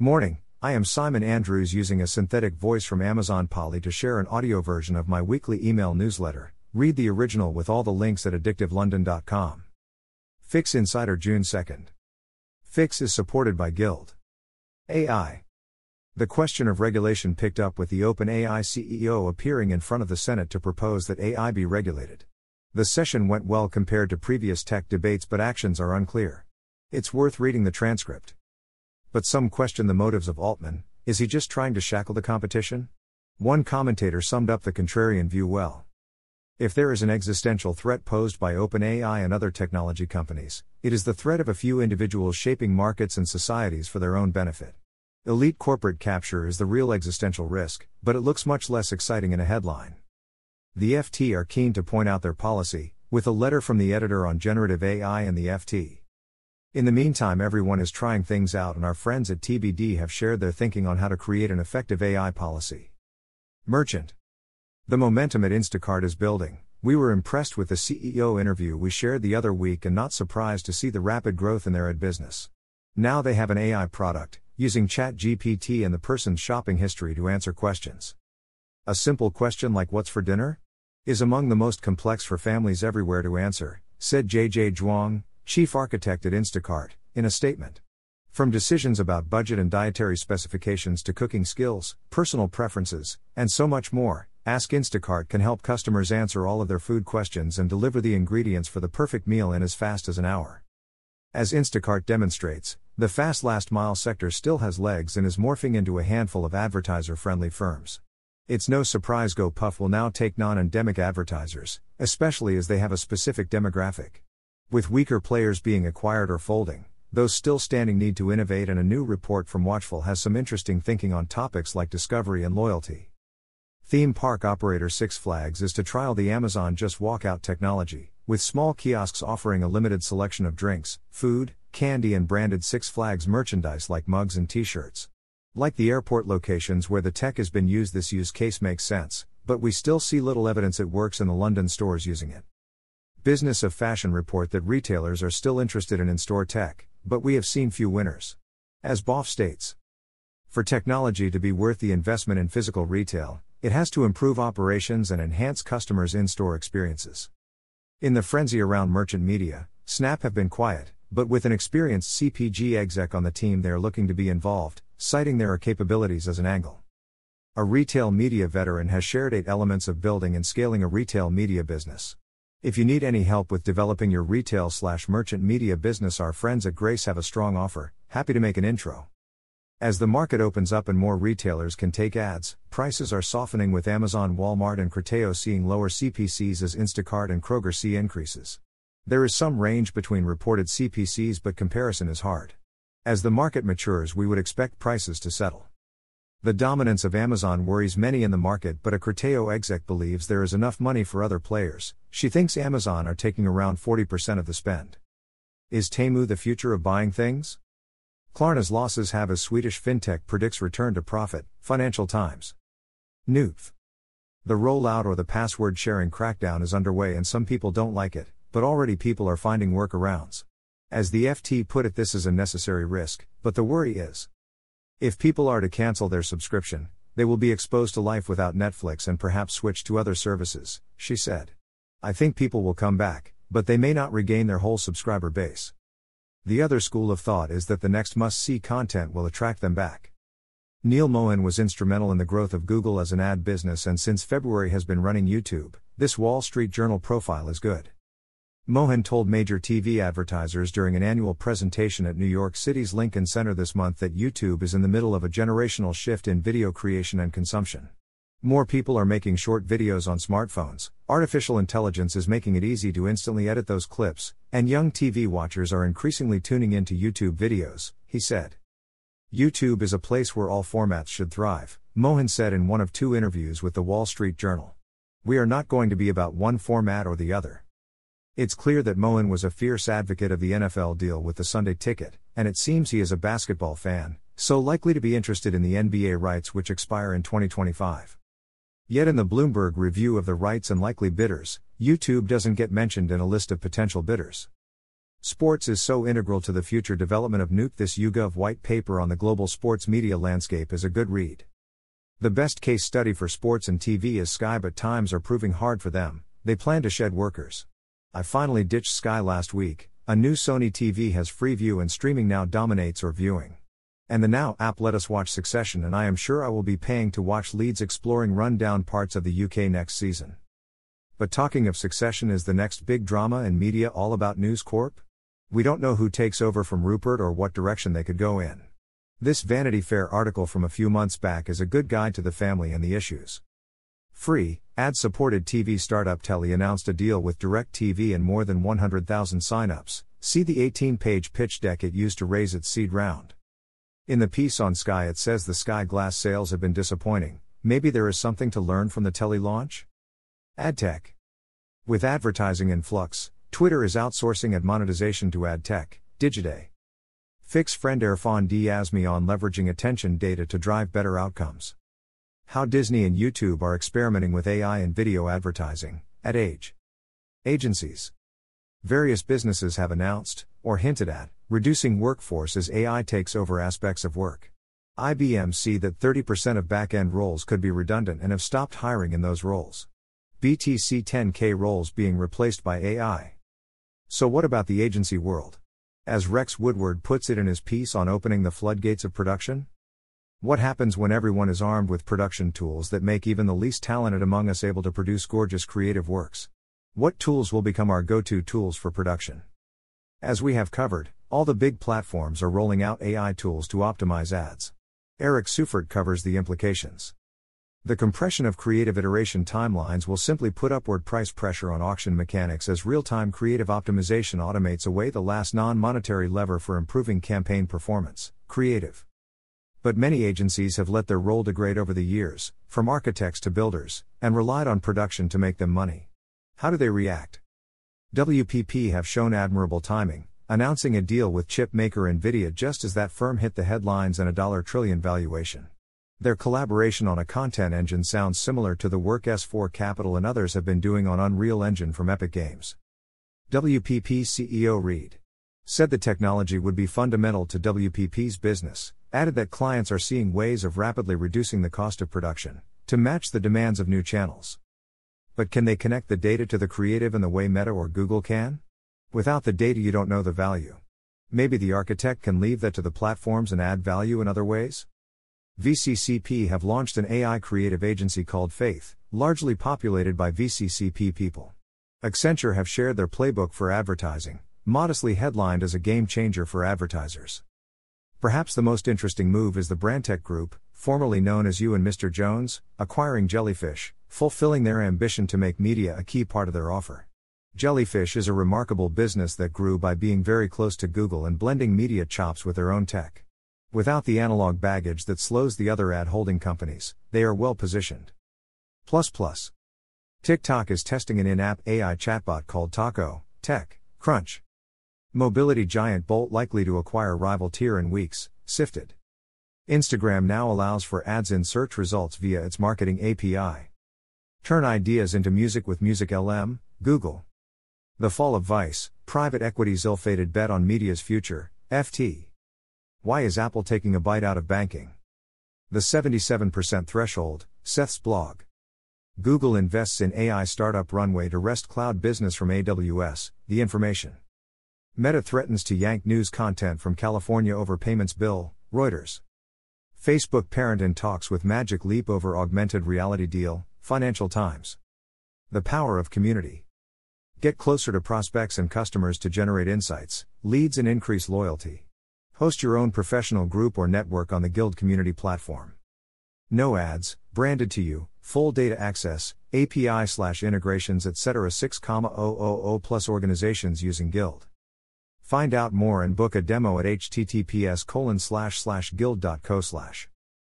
Morning, I am Simon Andrews using a synthetic voice from Amazon Polly to share an audio version of my weekly email newsletter. Read the original with all the links at addictivelondon.com. Fix Insider June 2nd. Fix is supported by Guild. AI. The question of regulation picked up with the OpenAI CEO appearing in front of the Senate to propose that AI be regulated. The session went well compared to previous tech debates, but actions are unclear. It's worth reading the transcript. But some question the motives of Altman is he just trying to shackle the competition? One commentator summed up the contrarian view well. If there is an existential threat posed by OpenAI and other technology companies, it is the threat of a few individuals shaping markets and societies for their own benefit. Elite corporate capture is the real existential risk, but it looks much less exciting in a headline. The FT are keen to point out their policy, with a letter from the editor on generative AI and the FT. In the meantime, everyone is trying things out, and our friends at TBD have shared their thinking on how to create an effective AI policy. Merchant. The momentum at Instacart is building. We were impressed with the CEO interview we shared the other week and not surprised to see the rapid growth in their ad business. Now they have an AI product, using ChatGPT and the person's shopping history to answer questions. A simple question like what's for dinner? is among the most complex for families everywhere to answer, said JJ Zhuang, chief architect at Instacart, in a statement. From decisions about budget and dietary specifications to cooking skills, personal preferences, and so much more, Ask Instacart can help customers answer all of their food questions and deliver the ingredients for the perfect meal in as fast as an hour. As Instacart demonstrates, the fast last mile sector still has legs and is morphing into a handful of advertiser friendly firms. It's no surprise GoPuff will now take non endemic advertisers, especially as they have a specific demographic. With weaker players being acquired or folding, those still standing need to innovate, and a new report from Watchful has some interesting thinking on topics like discovery and loyalty. Theme park operator Six Flags is to trial the Amazon Just Walk Out technology, with small kiosks offering a limited selection of drinks, food, candy, and branded Six Flags merchandise like mugs and t shirts. Like the airport locations where the tech has been used, this use case makes sense, but we still see little evidence it works in the London stores using it. Business of Fashion report that retailers are still interested in in store tech, but we have seen few winners. As BOF states, for technology to be worth the investment in physical retail, it has to improve operations and enhance customers' in store experiences. In the frenzy around merchant media, Snap have been quiet, but with an experienced CPG exec on the team, they are looking to be involved, citing their capabilities as an angle. A retail media veteran has shared eight elements of building and scaling a retail media business. If you need any help with developing your retail slash merchant media business, our friends at Grace have a strong offer. Happy to make an intro. As the market opens up and more retailers can take ads, prices are softening with Amazon, Walmart, and Criteo seeing lower CPCs as Instacart and Kroger see increases. There is some range between reported CPCs, but comparison is hard. As the market matures, we would expect prices to settle. The dominance of Amazon worries many in the market, but a Criteo exec believes there is enough money for other players. She thinks Amazon are taking around 40% of the spend. Is Temu the future of buying things? Klarna's losses have as Swedish fintech predicts return to profit, Financial Times. NUF. The rollout or the password sharing crackdown is underway and some people don't like it, but already people are finding workarounds. As the FT put it, this is a necessary risk, but the worry is if people are to cancel their subscription, they will be exposed to life without Netflix and perhaps switch to other services, she said. I think people will come back, but they may not regain their whole subscriber base. The other school of thought is that the next must see content will attract them back. Neal Mohan was instrumental in the growth of Google as an ad business and since February has been running YouTube. This Wall Street Journal profile is good. Mohan told major TV advertisers during an annual presentation at New York City's Lincoln Center this month that YouTube is in the middle of a generational shift in video creation and consumption. More people are making short videos on smartphones, artificial intelligence is making it easy to instantly edit those clips, and young TV watchers are increasingly tuning into YouTube videos, he said. YouTube is a place where all formats should thrive, Mohan said in one of two interviews with the Wall Street Journal. We are not going to be about one format or the other. It's clear that Mohan was a fierce advocate of the NFL deal with the Sunday ticket, and it seems he is a basketball fan, so likely to be interested in the NBA rights which expire in 2025. Yet in the Bloomberg review of the rights and likely bidders, YouTube doesn't get mentioned in a list of potential bidders. Sports is so integral to the future development of Nuke. This YouGov white paper on the global sports media landscape is a good read. The best case study for sports and TV is Sky, but times are proving hard for them. They plan to shed workers. I finally ditched Sky last week. A new Sony TV has Freeview and streaming now dominates or viewing. And the Now app let us watch Succession, and I am sure I will be paying to watch Leeds exploring run-down parts of the UK next season. But talking of Succession is the next big drama in media all about News Corp? We don't know who takes over from Rupert or what direction they could go in. This Vanity Fair article from a few months back is a good guide to the family and the issues. Free, ad supported TV startup Telly announced a deal with DirecTV and more than 100,000 signups. See the 18 page pitch deck it used to raise its seed round. In the piece on Sky, it says the Sky Glass sales have been disappointing. Maybe there is something to learn from the Telly launch? AdTech. With advertising in flux, Twitter is outsourcing ad monetization to AdTech, Digiday. Fix friend Irfan Azmi on leveraging attention data to drive better outcomes. How Disney and YouTube are experimenting with AI and video advertising, Ad Age. Agencies. Various businesses have announced, or hinted at, reducing workforce as AI takes over aspects of work. IBM see that 30% of back end roles could be redundant and have stopped hiring in those roles. BT see 10K roles being replaced by AI. So, what about the agency world? As Rex Woodbury puts it in his piece on opening the floodgates of production? What happens when everyone is armed with production tools that make even the least talented among us able to produce gorgeous creative works? What tools will become our go to tools for production? As we have covered, all the big platforms are rolling out AI tools to optimize ads. Eric Seufert covers the implications. The compression of creative iteration timelines will simply put upward price pressure on auction mechanics as real time creative optimization automates away the last non monetary lever for improving campaign performance creative. But many agencies have let their role degrade over the years, from architects to builders, and relied on production to make them money. How do they react? WPP have shown admirable timing, announcing a deal with chip maker Nvidia just as that firm hit the headlines and a dollar trillion valuation. Their collaboration on a content engine sounds similar to the work S4 Capital and others have been doing on Unreal Engine from Epic Games. WPP CEO Read said the technology would be fundamental to WPP's business, added that clients are seeing ways of rapidly reducing the cost of production to match the demands of new channels. But can they connect the data to the creative in the way Meta or Google can? Without the data, you don't know the value. Maybe the architect can leave that to the platforms and add value in other ways? VCCP have launched an AI creative agency called Faith, largely populated by VCCP people. Accenture have shared their playbook for advertising, modestly headlined as a game changer for advertisers. Perhaps the most interesting move is the Brandtech Group, formerly known as You and Mr. Jones, acquiring Jellyfish, fulfilling their ambition to make media a key part of their offer. Jellyfish is a remarkable business that grew by being very close to Google and blending media chops with their own tech. Without the analog baggage that slows the other ad holding companies, they are well positioned. Plus plus. TikTok is testing an in-app AI chatbot called Tako, Tech, Crunch. Mobility giant Bolt likely to acquire rival Tier in weeks, sifted. Instagram now allows for ads in search results via its marketing API. Turn ideas into music with MusicLM, Google. The fall of Vice, private equity's ill-fated bet on media's future, FT. Why is Apple taking a bite out of banking? The 77% threshold, Seth's blog. Google invests in AI startup Runway to wrest cloud business from AWS, the information. Meta threatens to yank news content from California over payments bill, Reuters. Facebook parent in talks with Magic Leap over augmented reality deal, Financial Times. The power of community. Get closer to prospects and customers to generate insights, leads, and increase loyalty. Host your own professional group or network on the Guild community platform. No ads, branded to you, full data access, API slash integrations, etc. 6,000 plus organizations using Guild. Find out more and book a demo at https guild.co.